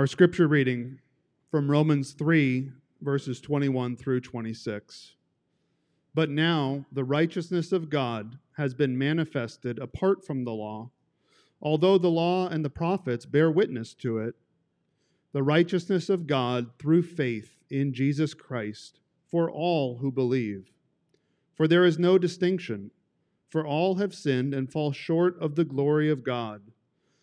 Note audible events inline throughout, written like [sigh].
Our scripture reading from Romans 3, verses 21 through 26. But now the righteousness of God has been manifested apart from the law, although the law and the prophets bear witness to it. The righteousness of God through faith in Jesus Christ for all who believe. For there is no distinction, for all have sinned and fall short of the glory of God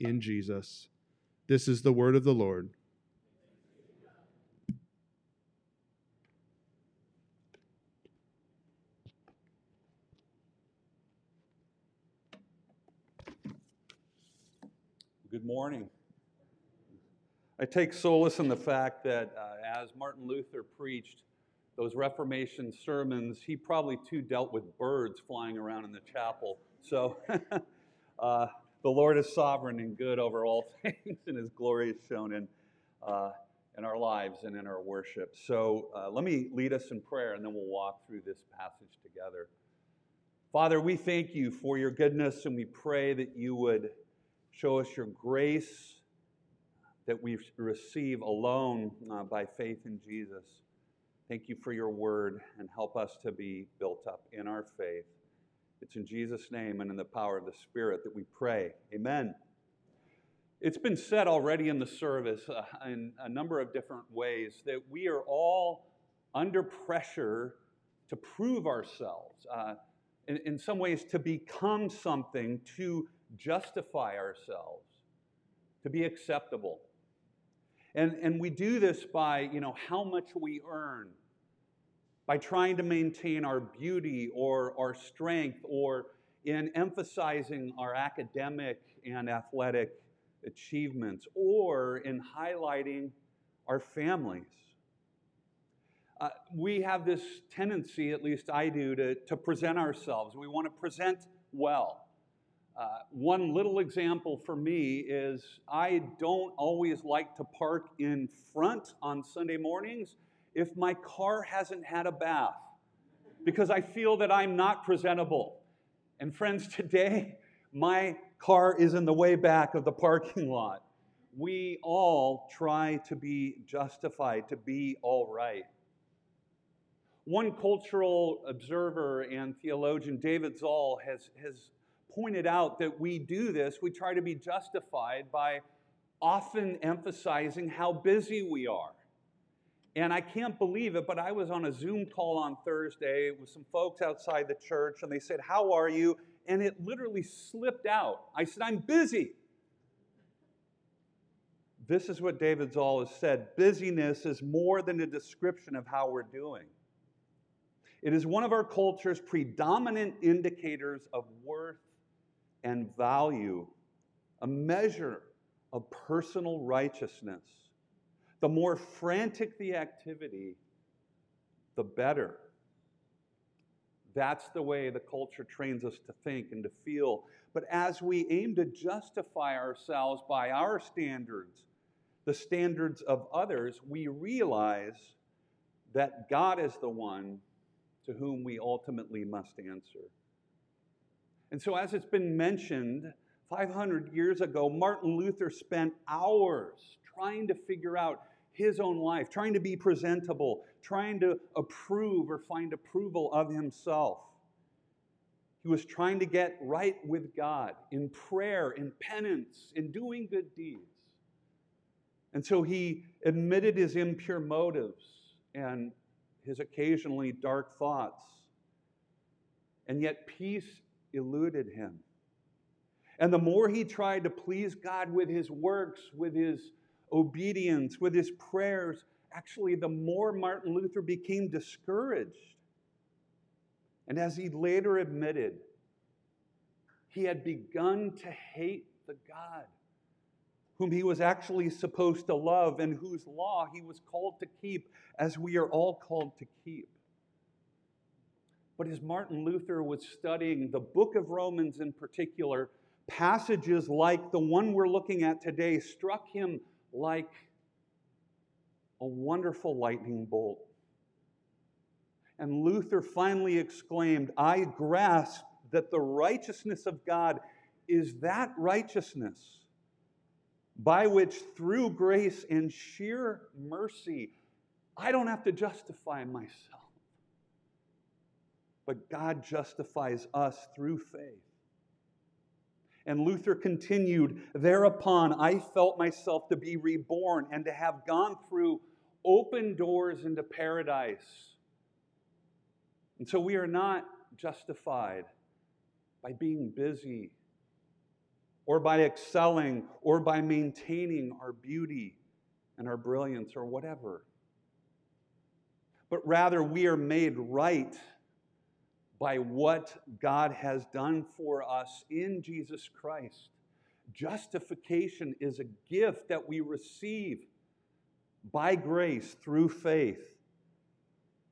in Jesus. This is the word of the Lord. Good morning. I take solace in the fact that uh, as Martin Luther preached those Reformation sermons, he probably too dealt with birds flying around in the chapel. So [laughs] uh, the Lord is sovereign and good over all [laughs] things, and His glory is shown in, uh, in our lives and in our worship. So uh, let me lead us in prayer, and then we'll walk through this passage together. Father, we thank you for your goodness, and we pray that you would show us your grace that we receive alone uh, by faith in Jesus. Thank you for your word, and help us to be built up in our faith. It's in Jesus' name and in the power of the Spirit that we pray. Amen. It's been said already in the service uh, in a number of different ways that we are all under pressure to prove ourselves, uh, in, in some ways, to become something, to justify ourselves, to be acceptable. And, and we do this by, you know, how much we earn, by trying to maintain our beauty or our strength or in emphasizing our academic and athletic achievements or in highlighting our families. Uh, we have this tendency, at least I do, to, to present ourselves. We want to present well. Uh, one little example for me is I don't always like to park in front on Sunday mornings if my car hasn't had a bath because I feel that I'm not presentable. And friends, [laughs] today my car is in the way back of the parking lot. We all try to be justified, to be all right. One cultural observer and theologian, David Zahl, has, has pointed out that we do this, we try to be justified by often emphasizing how busy we are. And I can't believe it, but I was on a Zoom call on Thursday with some folks outside the church, and they said, How are you? And it literally slipped out. I said, I'm busy. This is what David Zahl has said busyness is more than a description of how we're doing. It is one of our culture's predominant indicators of worth and value, a measure of personal righteousness. The more frantic the activity, the better. That's the way the culture trains us to think and to feel. But as we aim to justify ourselves by our standards, the standards of others, we realize that God is the one to whom we ultimately must answer. And so, as it's been mentioned, 500 years ago, Martin Luther spent hours trying to figure out his own life, trying to be presentable, trying to approve or find approval of himself. He was trying to get right with God in prayer, in penance, in doing good deeds. And so he admitted his impure motives and his occasionally dark thoughts. And yet peace eluded him. And the more he tried to please God with his works, with his obedience, with his prayers, actually, the more Martin Luther became discouraged. And as he later admitted, he had begun to hate the God whom he was actually supposed to love and whose law he was called to keep, as we are all called to keep. But as Martin Luther was studying the book of Romans in particular, passages like the one we're looking at today struck him like a wonderful lightning bolt. And Luther finally exclaimed, I grasp that the righteousness of God is that righteousness by which, through grace and sheer mercy, I don't have to justify myself. But God justifies us through faith. And Luther continued, Thereupon I felt myself to be reborn and to have gone through open doors into paradise. And so we are not justified by being busy or by excelling or by maintaining our beauty and our brilliance or whatever. But rather, we are made right by what God has done for us in Jesus Christ. Justification is a gift that we receive by grace through faith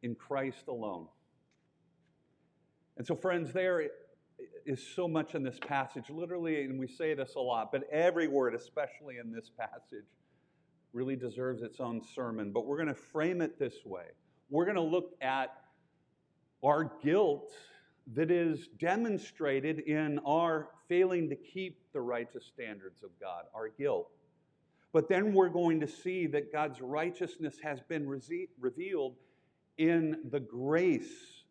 in Christ alone. And so, friends, there is so much in this passage. Literally, and we say this a lot, but every word, especially in this passage, really deserves its own sermon. But we're going to frame it this way we're going to look at our guilt that is demonstrated in our failing to keep the righteous standards of God, our guilt. But then we're going to see that God's righteousness has been re- revealed in the grace,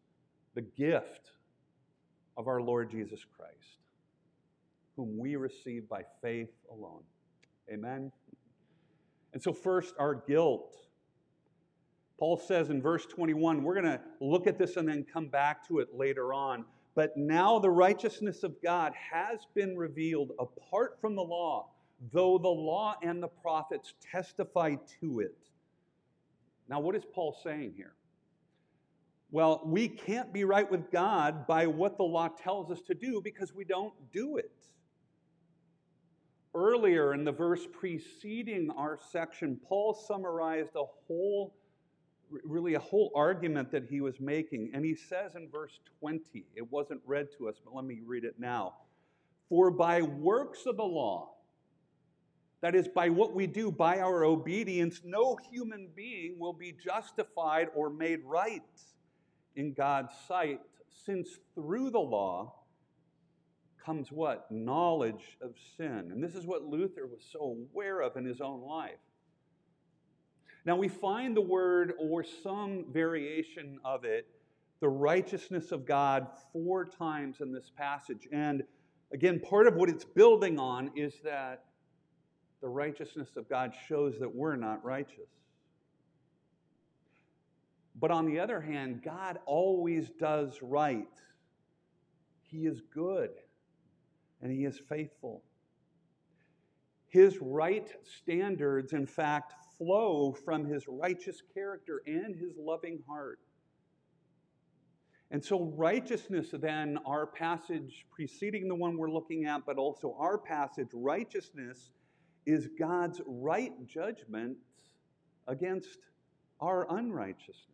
the gift of our Lord Jesus Christ, whom we receive by faith alone. Amen? And so, first, our guilt. Paul says in verse 21, we're going to look at this and then come back to it later on. But now the righteousness of God has been revealed apart from the law, though the law and the prophets testify to it. Now, what is Paul saying here? Well, we can't be right with God by what the law tells us to do because we don't do it. Earlier in the verse preceding our section, Paul summarized a whole, really a whole argument that he was making. And he says in verse 20, it wasn't read to us, but let me read it now. For by works of the law, that is, by what we do, by our obedience, no human being will be justified or made right in God's sight, since through the law comes what? Knowledge of sin. And this is what Luther was so aware of in his own life. Now we find the word or some variation of it, the righteousness of God, four times in this passage. And again, part of what it's building on is that the righteousness of God shows that we're not righteous. But on the other hand, God always does right. He is good and He is faithful. His right standards, in fact, flow from His righteous character and His loving heart. And so, righteousness, then, our passage preceding the one we're looking at, but also our passage, righteousness is God's right judgment against our unrighteousness.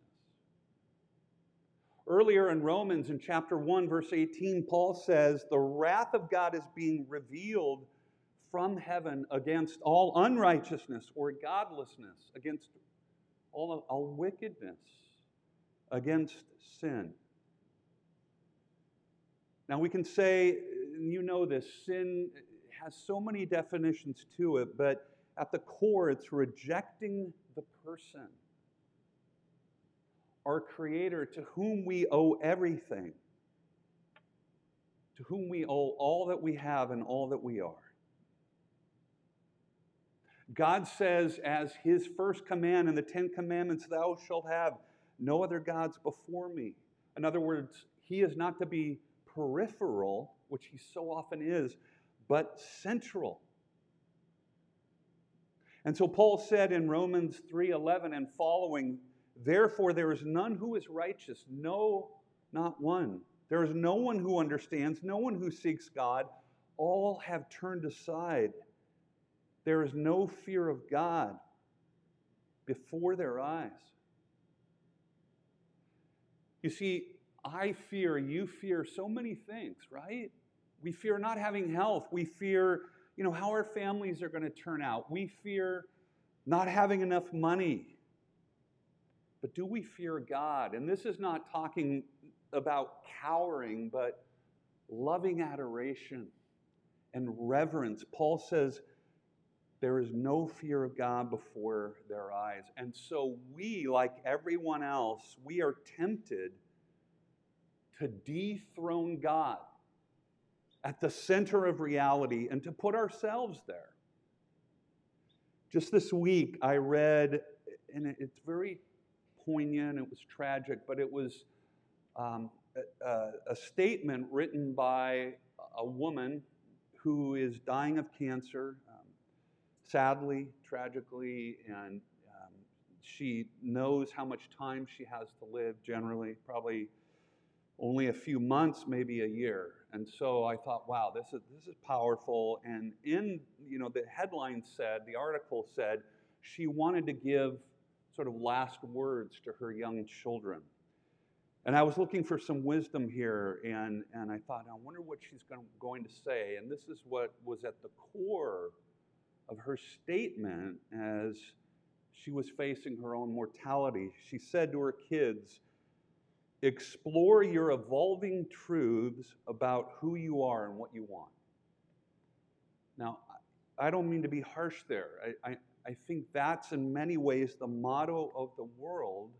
Earlier in Romans, in chapter 1, verse 18, Paul says, The wrath of God is being revealed from heaven against all unrighteousness or godlessness, against all, all wickedness, against sin. Now, we can say, you know this, sin has so many definitions to it, but at the core, it's rejecting the person our Creator, to whom we owe everything, to whom we owe all that we have and all that we are. God says, as His first command in the Ten Commandments, Thou shalt have no other gods before me. In other words, He is not to be peripheral, which He so often is, but central. And so Paul said in Romans 3:11 and following Therefore, there is none who is righteous, no, not one. There is no one who understands, no one who seeks God. All have turned aside. There is no fear of God before their eyes. You see, I fear, you fear so many things, right? We fear not having health. We fear, you know, how our families are going to turn out. We fear not having enough money. But do we fear God? And this is not talking about cowering, but loving adoration and reverence. Paul says, there is no fear of God before their eyes. And so we, like everyone else, we are tempted to dethrone God at the center of reality and to put ourselves there. Just this week, I read, and it's very poignant, it was tragic, but it was um, a, a statement written by a woman who is dying of cancer sadly, tragically, and um, she knows how much time she has to live generally, probably only a few months, maybe a year. And so I thought, wow, this is, this is powerful. And in, you know, the headline said, the article said, she wanted to give sort of last words to her young children. And I was looking for some wisdom here, and, and I thought, I wonder what she's going, going to say. And this is what was at the core of her statement as she was facing her own mortality. She said to her kids, Explore your evolving truths about who you are and what you want. Now, I don't mean to be harsh there. I, I, I think that's in many ways the motto of the world.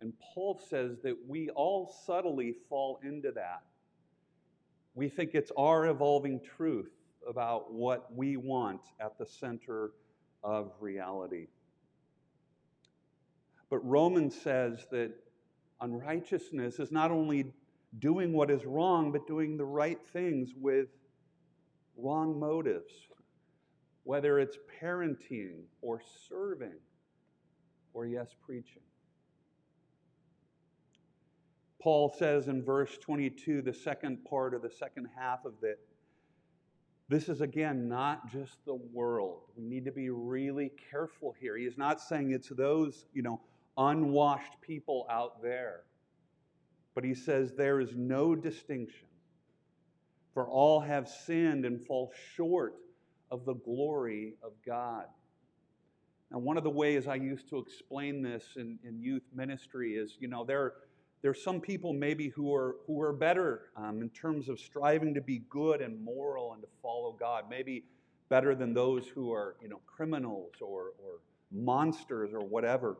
And Paul says that we all subtly fall into that. We think it's our evolving truth about what we want at the center of reality. But Romans says that unrighteousness is not only doing what is wrong, but doing the right things with wrong motives, whether it's parenting or serving or, yes, preaching. Paul says in verse 22, the second part of the second half of it, this is, again, not just the world. We need to be really careful here. He is not saying it's those, you know, unwashed people out there. But he says there is no distinction. For all have sinned and fall short of the glory of God. Now, one of the ways I used to explain this in, in youth ministry is, you know, there there's some people maybe who are who are better um, in terms of striving to be good and moral and to follow God. Maybe better than those who are you know criminals or or monsters or whatever.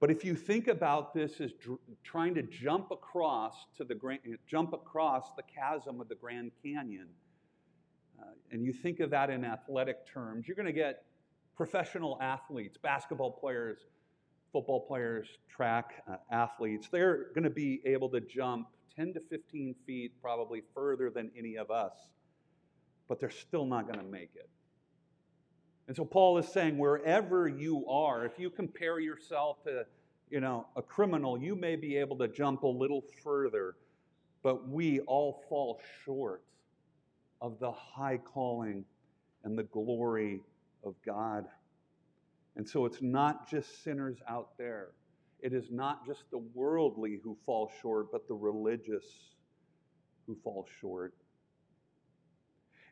But if you think about this as dr- trying to jump across to the grand, jump across the chasm of the Grand Canyon, uh, and you think of that in athletic terms, you're going to get professional athletes, basketball players, football players, track uh, athletes, they're going to be able to jump 10 to 15 feet, probably further than any of us, but they're still not going to make it. And so Paul is saying, wherever you are, if you compare yourself to, you know, a criminal, you may be able to jump a little further, but we all fall short of the high calling and the glory of God. And so it's not just sinners out there. It is not just the worldly who fall short, but the religious who fall short.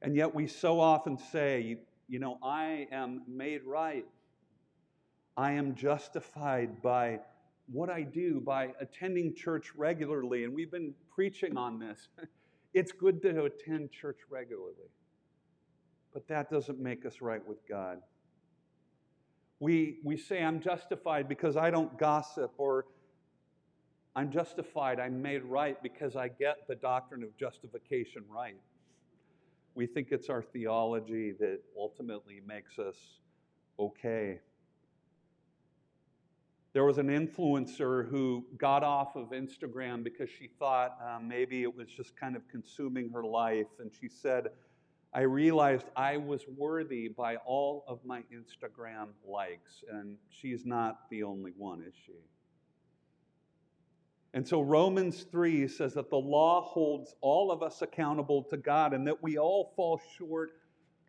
And yet we so often say, you know, I am made right. I am justified by what I do, by attending church regularly. And we've been preaching on this. [laughs] It's good to attend church regularly, but that doesn't make us right with God we, we say, I'm justified because I don't gossip, or I'm justified, I'm made right because I get the doctrine of justification right. We think it's our theology that ultimately makes us okay. There was an influencer who got off of Instagram because she thought uh, maybe it was just kind of consuming her life. And she said, I realized I was worthy by all of my Instagram likes, and she's not the only one, is she? And so Romans 3 says that the law holds all of us accountable to God and that we all fall short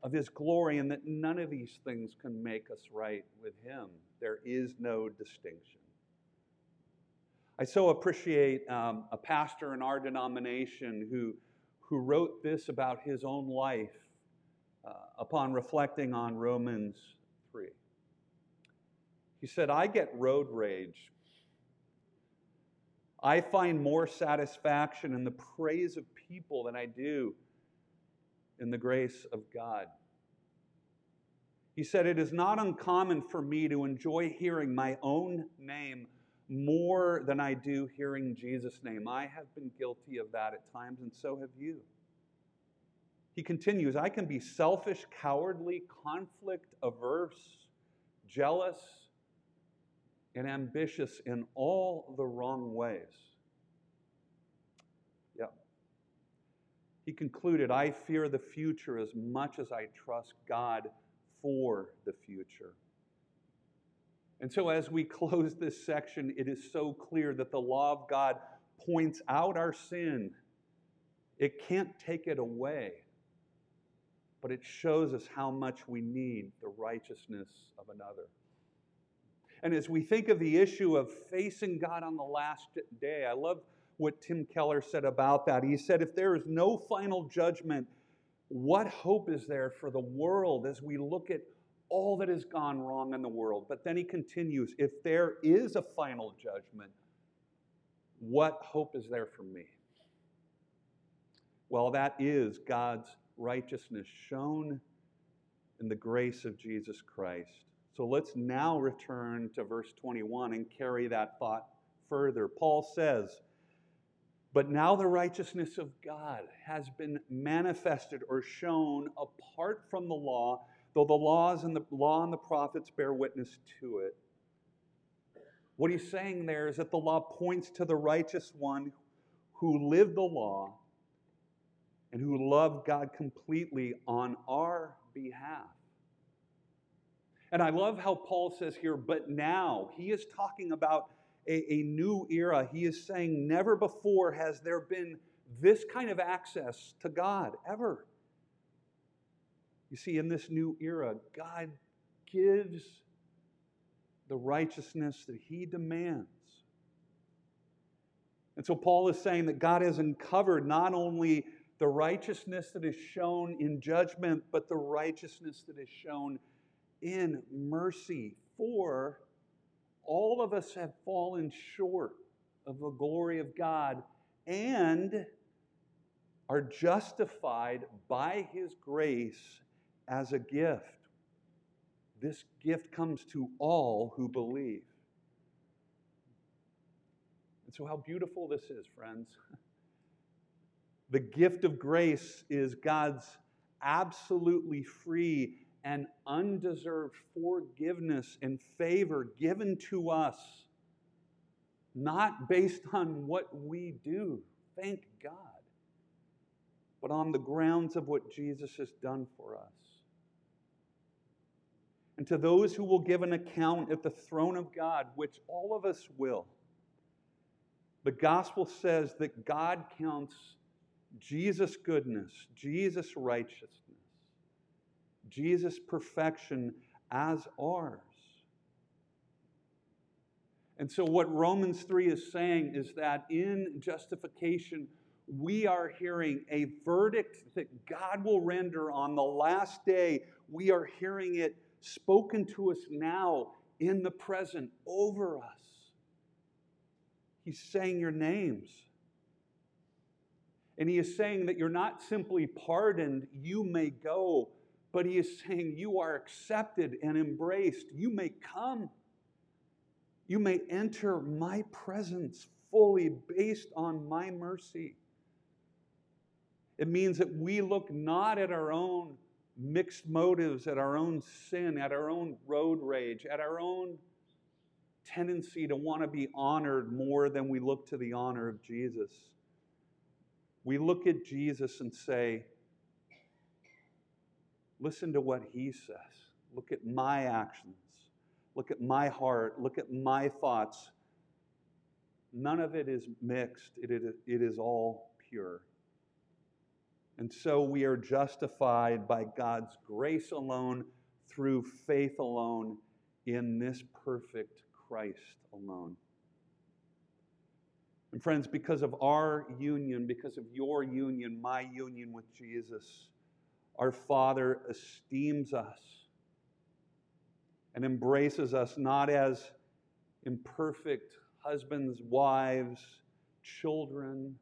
of his glory, and that none of these things can make us right with him. There is no distinction. I so appreciate um, a pastor in our denomination who, who wrote this about his own life uh, upon reflecting on Romans 3. He said, I get road rage. I find more satisfaction in the praise of people than I do in the grace of God. He said, It is not uncommon for me to enjoy hearing my own name more than I do hearing Jesus' name. I have been guilty of that at times, and so have you. He continues I can be selfish, cowardly, conflict averse, jealous, and ambitious in all the wrong ways. Yeah. He concluded I fear the future as much as I trust God for the future. And so, as we [laughs] close this section, it is so clear that the law of God points out our sin. It can't take it away, but it shows us how much we need the righteousness of another. And as we think of the issue of facing God on the last day, I love what Tim Keller said about that. He said, If there is no final judgment, what hope is there for the world as we look at all that has gone wrong in the world. But then he continues if there is a final judgment, what hope is there for me? Well, that is God's righteousness shown in the grace of Jesus Christ. So let's now return to verse 21 and carry that thought further. Paul says, But now the righteousness of God has been manifested or shown apart from the law though the laws and the law and the prophets bear witness to it. What he's saying there is that the law points to the righteous one who lived the law and who loved God completely on our behalf. And I love how Paul says here, but now, he is talking about a, a, new era. He is saying, never before has there been this kind of access to God, ever. You see, in this new era, God gives the righteousness that He demands. And so Paul is saying that God has uncovered not only the righteousness that is shown in judgment, but the righteousness that is shown in mercy. For all of us have fallen short of the glory of God and are justified by His grace as a gift. This gift comes to all who believe. And so, how beautiful this is, friends. The gift of grace is God's absolutely free and undeserved forgiveness and favor given to us, not based on what we do, thank God, but on the grounds of what Jesus has done for us and to those who will give an account at the throne of God, which all of us will. The gospel says that God counts Jesus' goodness, Jesus' righteousness, Jesus' perfection as ours. And so, what Romans 3 is saying is that in justification, we are hearing a verdict that God will render on the last day. We are hearing it spoken to us now in the present over us. He's saying your names. And he is saying that you're not simply pardoned, you may go, but he is saying you are accepted and embraced. You may come. You may enter my presence fully based on my mercy. It means that we look not at our own mixed motives at our own sin, at our own road rage, at our own tendency to want to be honored more than we look to the honor of Jesus. We look at Jesus and say, Listen to what he says. Look at my actions. Look at my heart. Look at my thoughts. None of it is mixed, it is, it is all pure. And so we are justified by God's grace alone, through faith alone, in this perfect Christ alone. And friends, because of our union, because of your union, my union with Jesus, our Father esteems us and embraces us not as imperfect husbands, wives, children,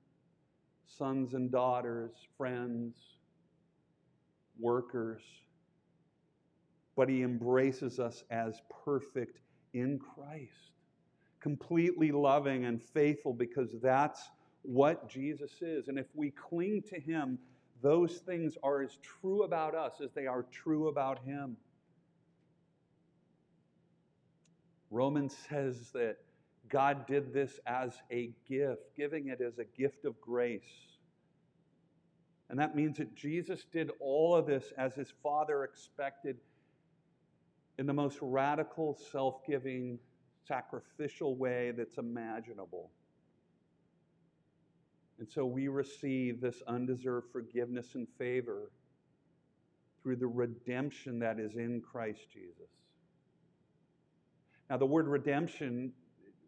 sons and daughters, friends, workers, but He embraces us as perfect in Christ, completely loving and faithful because that's what Jesus is. And if we cling to Him, those things are as true about us as they are true about Him. Romans says that God did this as a gift, giving it as a gift of grace. And that means that Jesus did all of this as his Father expected in the most radical, self giving, sacrificial way that's imaginable. And so we receive this undeserved forgiveness and favor through the redemption that is in Christ Jesus. Now, the word redemption,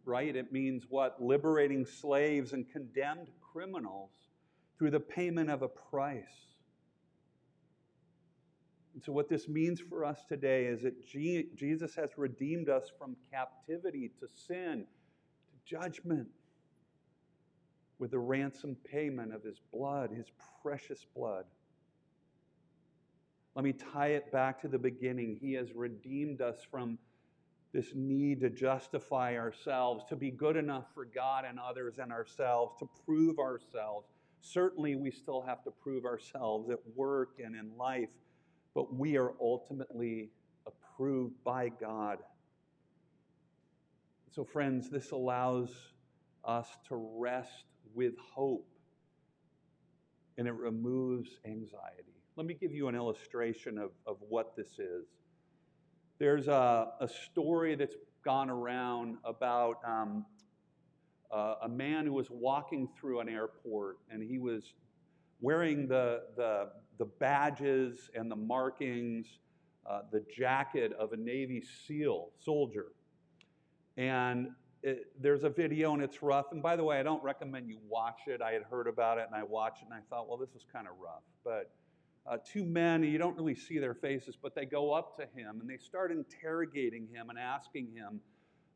right, it means what? Liberating slaves and condemned criminals through the payment of a price. And so, what this means for us today is that Jesus has redeemed us from captivity to sin, to judgment, with the ransom payment of his blood, his precious blood. Let me tie it back to the beginning. He has redeemed us from this need to justify ourselves, to be good enough for God and others and ourselves, to prove ourselves. Certainly, we still have to prove ourselves at work and in life, but we are ultimately approved by God. So, friends, this allows us to rest with hope and it removes anxiety. Let me give you an illustration of, of what this is. There's a, a story that's gone around about um, uh, a man who was walking through an airport and he was wearing the, the, the badges and the markings, uh, the jacket of a Navy SEAL soldier. And it, there's a video and it's rough. And by the way, I don't recommend you watch it. I had heard about it and I watched it and I thought, well, this is kind of rough. But uh, two men, you don't really see their faces, but they go up to him and they start interrogating him and asking him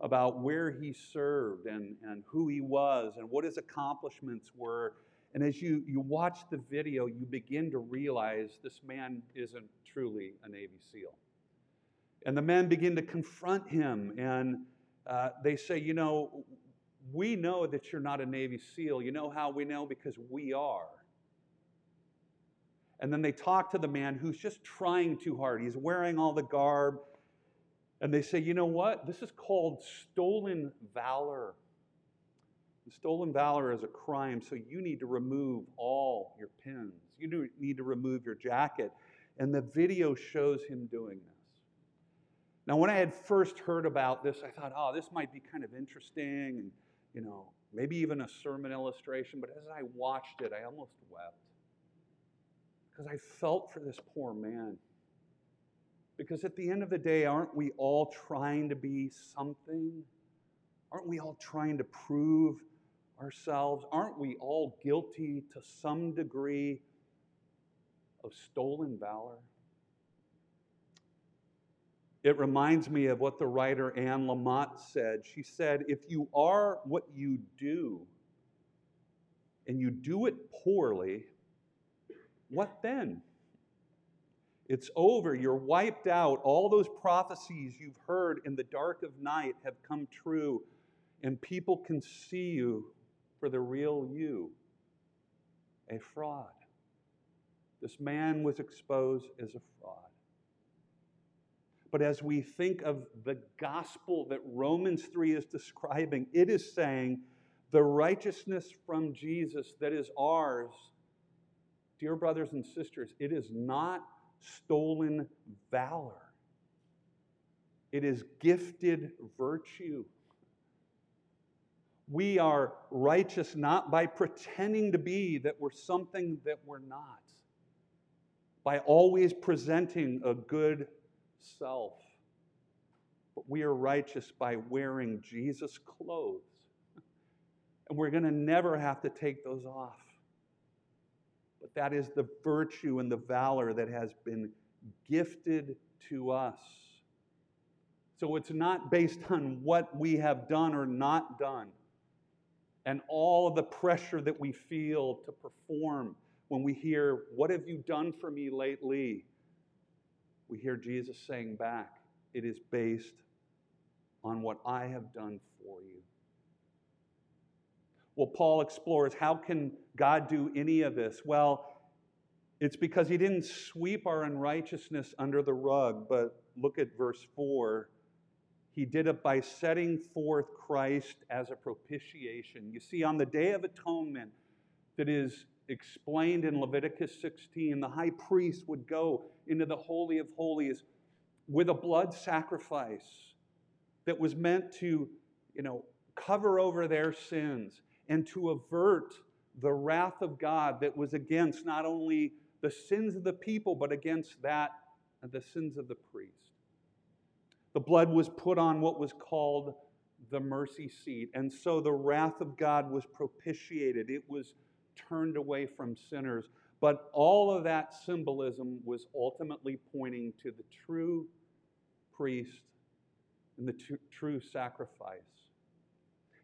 about where he served and, and who he was and what his accomplishments were. And as you, you watch the video, you begin to realize this man isn't truly a Navy SEAL. And the men begin to confront him and uh, they say, You know, we know that you're not a Navy SEAL. You know how we know? Because we are. And then they talk to the man who's just trying too hard. He's wearing all the garb. And they say, you know what? This is called stolen valor. And stolen valor is a crime, so you need to remove all your pins. You need to remove your jacket. And the video shows him doing this. Now, when I had first heard about this, I thought, oh, this might be kind of interesting and, you know, maybe even a sermon illustration. But as I watched it, I almost wept because I felt for this poor man. Because at the end of the day, aren't we all trying to be something? Aren't we all trying to prove ourselves? Aren't we all guilty to some degree of stolen valor? It reminds me of what the writer Anne Lamott said. She said, If you are what you do, and you do it poorly, what then? It's over. You're wiped out. All those prophecies you've heard in the dark of night have come true, and people can see you for the real you a fraud. This man was exposed as a fraud. But as we think of the gospel that Romans 3 is describing, it is saying the righteousness from Jesus that is ours Dear brothers and sisters, it is not stolen valor, it is gifted virtue. We are righteous not by pretending to be that we're something that we're not. by always presenting a good self. But we are righteous by wearing Jesus' clothes. And we're going to never have to take those off. That is the virtue and the valor that has been gifted to us. So it's not based on what we have done or not done and all of the pressure that we feel to perform when we hear, What have you done for me lately? We hear Jesus saying back, It is based on what I have done for you. Well, Paul explores how can God do any of this? Well, it's because he didn't sweep our unrighteousness under the rug, but look at verse 4. He did it by setting forth Christ as a propitiation. You see, on the Day of Atonement, that is explained in Leviticus 16, the high priest would go into the Holy of Holies with a blood sacrifice that was meant to, you know, cover over their sins and to avert the wrath of God that was against not only the sins of the people, but against that and the sins of the priest. The blood was put on what was called the mercy seat. And so the wrath of God was propitiated. It was turned away from sinners. But all of that symbolism was ultimately pointing to the true priest and the t- true sacrifice.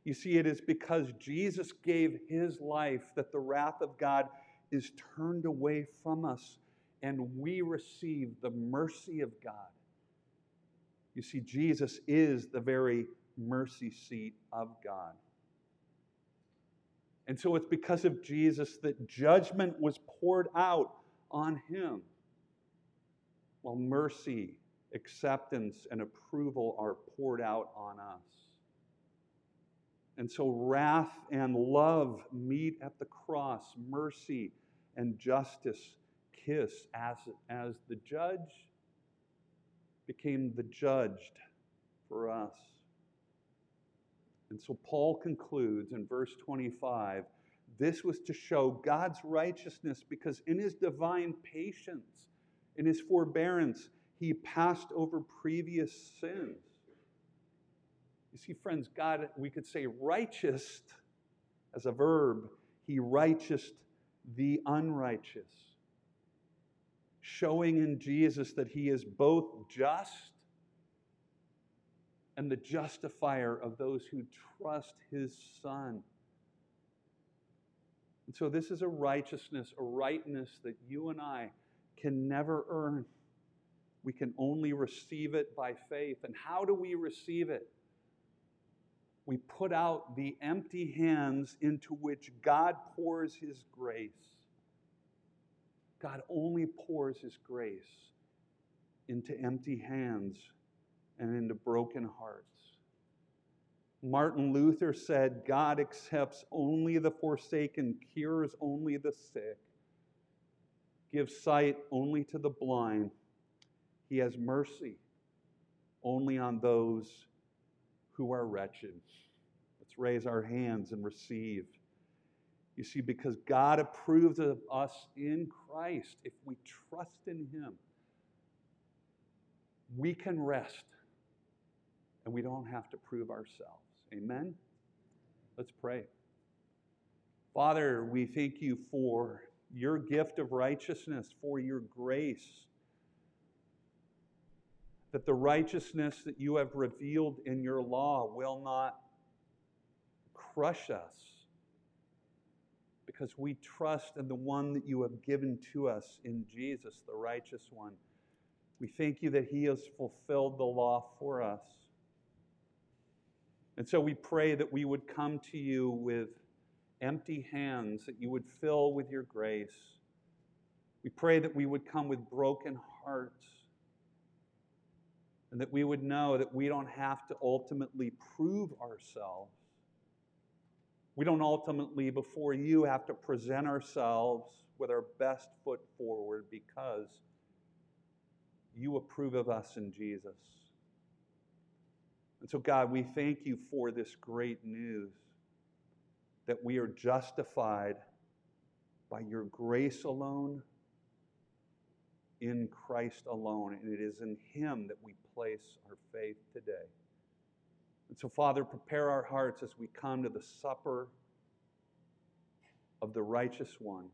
You see, it is because Jesus gave his life that the wrath of God is turned away from us and we receive the mercy of God. You see, Jesus is the very mercy seat of God. And so it's because of Jesus that judgment was poured out on him, while mercy, acceptance, and approval are poured out on us. And so wrath and love meet at the cross, mercy and justice kiss as, as the judge became the judged for us. And so Paul concludes in verse 25 this was to show God's righteousness because in his divine patience, in his forbearance, he passed over previous sins. You see, friends, God, we could say righteous as a verb, he righteous the unrighteous, showing in Jesus that he is both just and the justifier of those who trust his Son. And so, this is a righteousness, a rightness that you and I can never earn. We can only receive it by faith. And how do we receive it? We put out the empty hands into which God pours his grace. God only pours his grace into empty hands and into broken hearts. Martin Luther said, God accepts only the forsaken, cures only the sick, gives sight only to the blind. He has mercy only on those who are wretched. Let's raise our hands and receive. You see, because God approves of us in Christ, if we trust in Him, we can rest and we don't have to prove ourselves. Amen? Let's pray. Father, we thank you for your gift of righteousness, for your grace. That the righteousness that you have revealed in your law will not crush us because we trust in the one that you have given to us in Jesus, the righteous one. We thank you that he has fulfilled the law for us. And so we pray that we would come to you with empty hands, that you would fill with your grace. We pray that we would come with broken hearts and that we would know that we don't have to ultimately prove ourselves. We don't ultimately, before you, have to present ourselves with our best foot forward because you approve of us in Jesus. And so, God, we thank you for this great news that we are justified by your grace alone in Christ alone, and it is in Him that we place our faith today. And so, Father, prepare our hearts as we come to the supper of the righteous one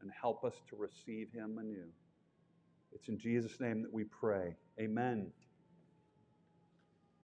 and help us to receive Him anew. It's in Jesus' name that we pray. Amen.